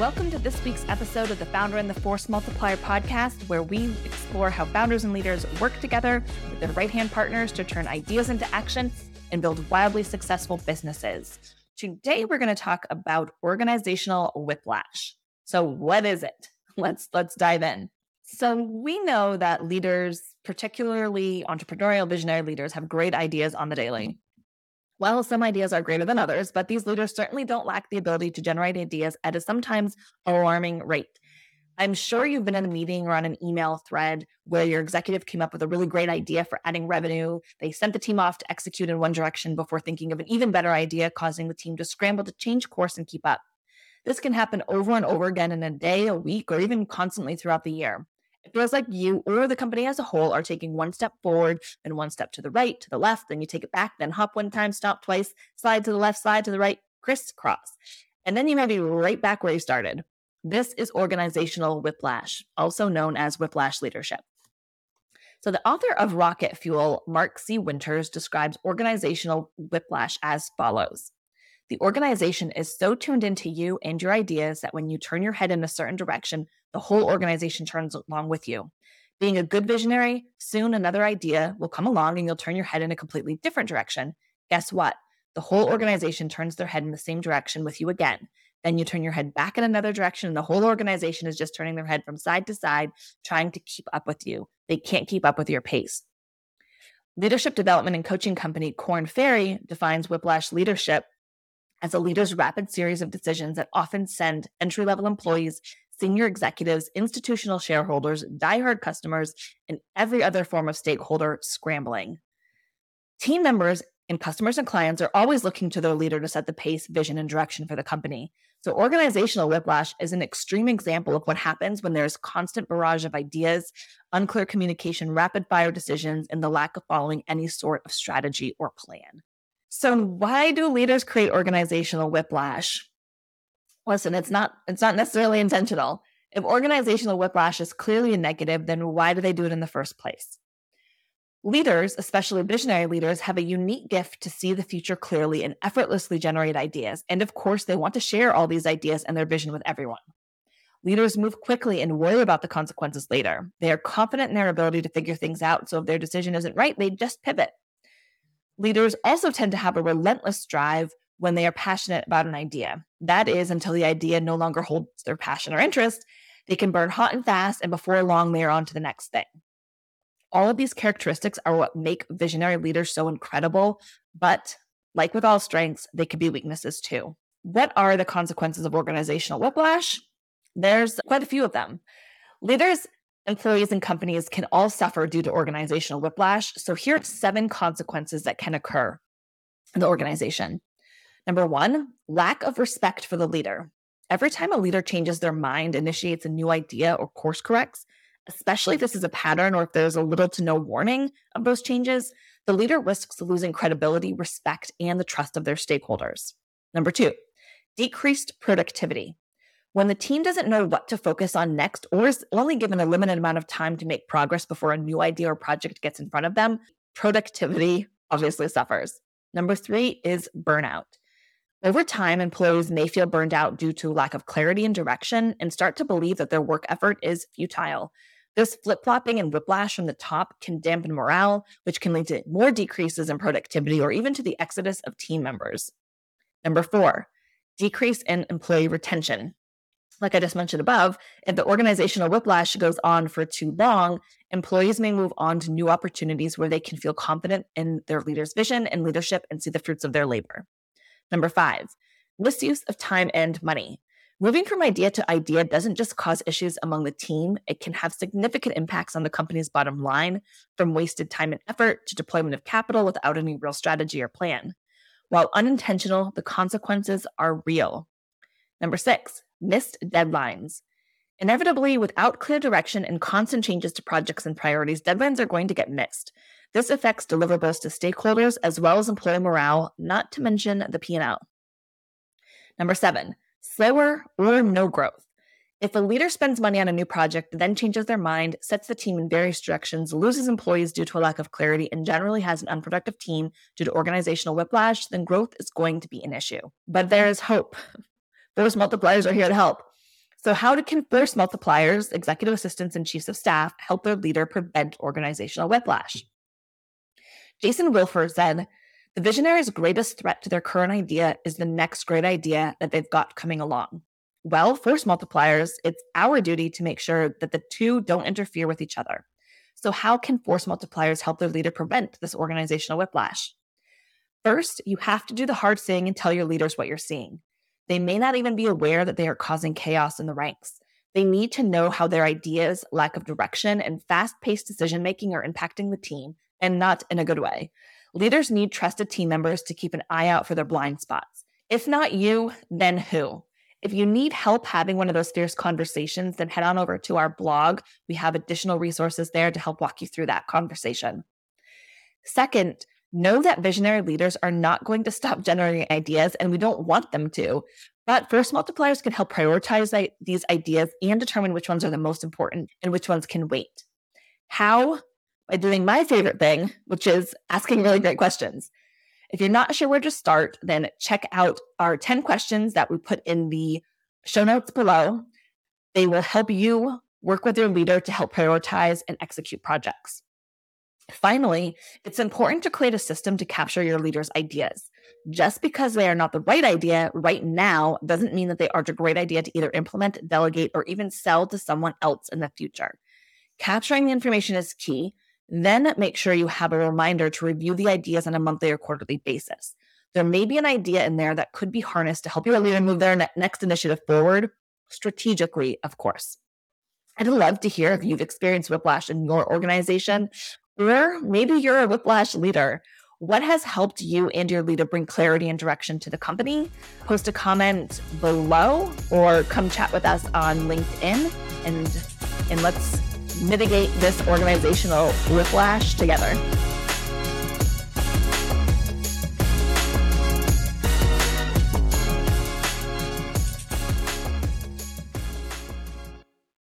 Welcome to this week's episode of the Founder and the Force Multiplier podcast, where we explore how founders and leaders work together with their right hand partners to turn ideas into action and build wildly successful businesses. Today, we're going to talk about organizational whiplash. So, what is it? Let's let's dive in. So, we know that leaders, particularly entrepreneurial visionary leaders, have great ideas on the daily. Well, some ideas are greater than others, but these leaders certainly don't lack the ability to generate ideas at a sometimes alarming rate. I'm sure you've been in a meeting or on an email thread where your executive came up with a really great idea for adding revenue. They sent the team off to execute in one direction before thinking of an even better idea, causing the team to scramble to change course and keep up. This can happen over and over again in a day, a week, or even constantly throughout the year. It feels like you or the company as a whole are taking one step forward and one step to the right, to the left, then you take it back, then hop one time, stop twice, slide to the left, slide to the right, crisscross. And then you may be right back where you started. This is organizational whiplash, also known as whiplash leadership. So, the author of Rocket Fuel, Mark C. Winters, describes organizational whiplash as follows The organization is so tuned into you and your ideas that when you turn your head in a certain direction, the whole organization turns along with you. Being a good visionary, soon another idea will come along and you'll turn your head in a completely different direction. Guess what? The whole organization turns their head in the same direction with you again. Then you turn your head back in another direction, and the whole organization is just turning their head from side to side, trying to keep up with you. They can't keep up with your pace. Leadership development and coaching company Korn Ferry defines whiplash leadership as a leader's rapid series of decisions that often send entry level employees senior executives, institutional shareholders, diehard customers, and every other form of stakeholder scrambling. Team members and customers and clients are always looking to their leader to set the pace, vision, and direction for the company. So, organizational whiplash is an extreme example of what happens when there's constant barrage of ideas, unclear communication, rapid fire decisions, and the lack of following any sort of strategy or plan. So, why do leaders create organizational whiplash? listen, it's not it's not necessarily intentional. If organizational whiplash is clearly a negative, then why do they do it in the first place? Leaders, especially visionary leaders, have a unique gift to see the future clearly and effortlessly generate ideas. And of course, they want to share all these ideas and their vision with everyone. Leaders move quickly and worry about the consequences later. They are confident in their ability to figure things out. So if their decision isn't right, they just pivot. Leaders also tend to have a relentless drive when they are passionate about an idea. That is until the idea no longer holds their passion or interest. They can burn hot and fast, and before long, they are on to the next thing. All of these characteristics are what make visionary leaders so incredible, but like with all strengths, they can be weaknesses too. What are the consequences of organizational whiplash? There's quite a few of them. Leaders, employees, and companies can all suffer due to organizational whiplash. So here are seven consequences that can occur in the organization. Number one, lack of respect for the leader. Every time a leader changes their mind, initiates a new idea, or course corrects, especially if this is a pattern or if there's a little to no warning of those changes, the leader risks losing credibility, respect, and the trust of their stakeholders. Number two, decreased productivity. When the team doesn't know what to focus on next or is only given a limited amount of time to make progress before a new idea or project gets in front of them, productivity obviously suffers. Number three is burnout. Over time, employees may feel burned out due to lack of clarity and direction and start to believe that their work effort is futile. This flip flopping and whiplash from the top can dampen morale, which can lead to more decreases in productivity or even to the exodus of team members. Number four, decrease in employee retention. Like I just mentioned above, if the organizational whiplash goes on for too long, employees may move on to new opportunities where they can feel confident in their leader's vision and leadership and see the fruits of their labor. Number five, misuse of time and money. Moving from idea to idea doesn't just cause issues among the team, it can have significant impacts on the company's bottom line, from wasted time and effort to deployment of capital without any real strategy or plan. While unintentional, the consequences are real. Number six, missed deadlines. Inevitably, without clear direction and constant changes to projects and priorities, deadlines are going to get missed. This affects deliverables to stakeholders as well as employee morale, not to mention the P&L. Number 7, slower or no growth. If a leader spends money on a new project, then changes their mind, sets the team in various directions, loses employees due to a lack of clarity, and generally has an unproductive team due to organizational whiplash, then growth is going to be an issue. But there is hope. Those multipliers are here to help. So, how can force multipliers, executive assistants, and chiefs of staff help their leader prevent organizational whiplash? Jason Wilford said, The visionary's greatest threat to their current idea is the next great idea that they've got coming along. Well, force multipliers, it's our duty to make sure that the two don't interfere with each other. So, how can force multipliers help their leader prevent this organizational whiplash? First, you have to do the hard thing and tell your leaders what you're seeing. They may not even be aware that they are causing chaos in the ranks. They need to know how their ideas, lack of direction, and fast paced decision making are impacting the team, and not in a good way. Leaders need trusted team members to keep an eye out for their blind spots. If not you, then who? If you need help having one of those fierce conversations, then head on over to our blog. We have additional resources there to help walk you through that conversation. Second, know that visionary leaders are not going to stop generating ideas, and we don't want them to. But force multipliers can help prioritize these ideas and determine which ones are the most important and which ones can wait. How? By doing my favorite thing, which is asking really great questions. If you're not sure where to start, then check out our 10 questions that we put in the show notes below. They will help you work with your leader to help prioritize and execute projects. Finally, it's important to create a system to capture your leader's ideas. Just because they are not the right idea right now doesn't mean that they aren't a great idea to either implement, delegate, or even sell to someone else in the future. Capturing the information is key. Then make sure you have a reminder to review the ideas on a monthly or quarterly basis. There may be an idea in there that could be harnessed to help your leader move their ne- next initiative forward, strategically, of course. I'd love to hear if you've experienced whiplash in your organization or maybe you're a whiplash leader. What has helped you and your leader bring clarity and direction to the company? Post a comment below or come chat with us on LinkedIn and and let's mitigate this organizational whiplash together.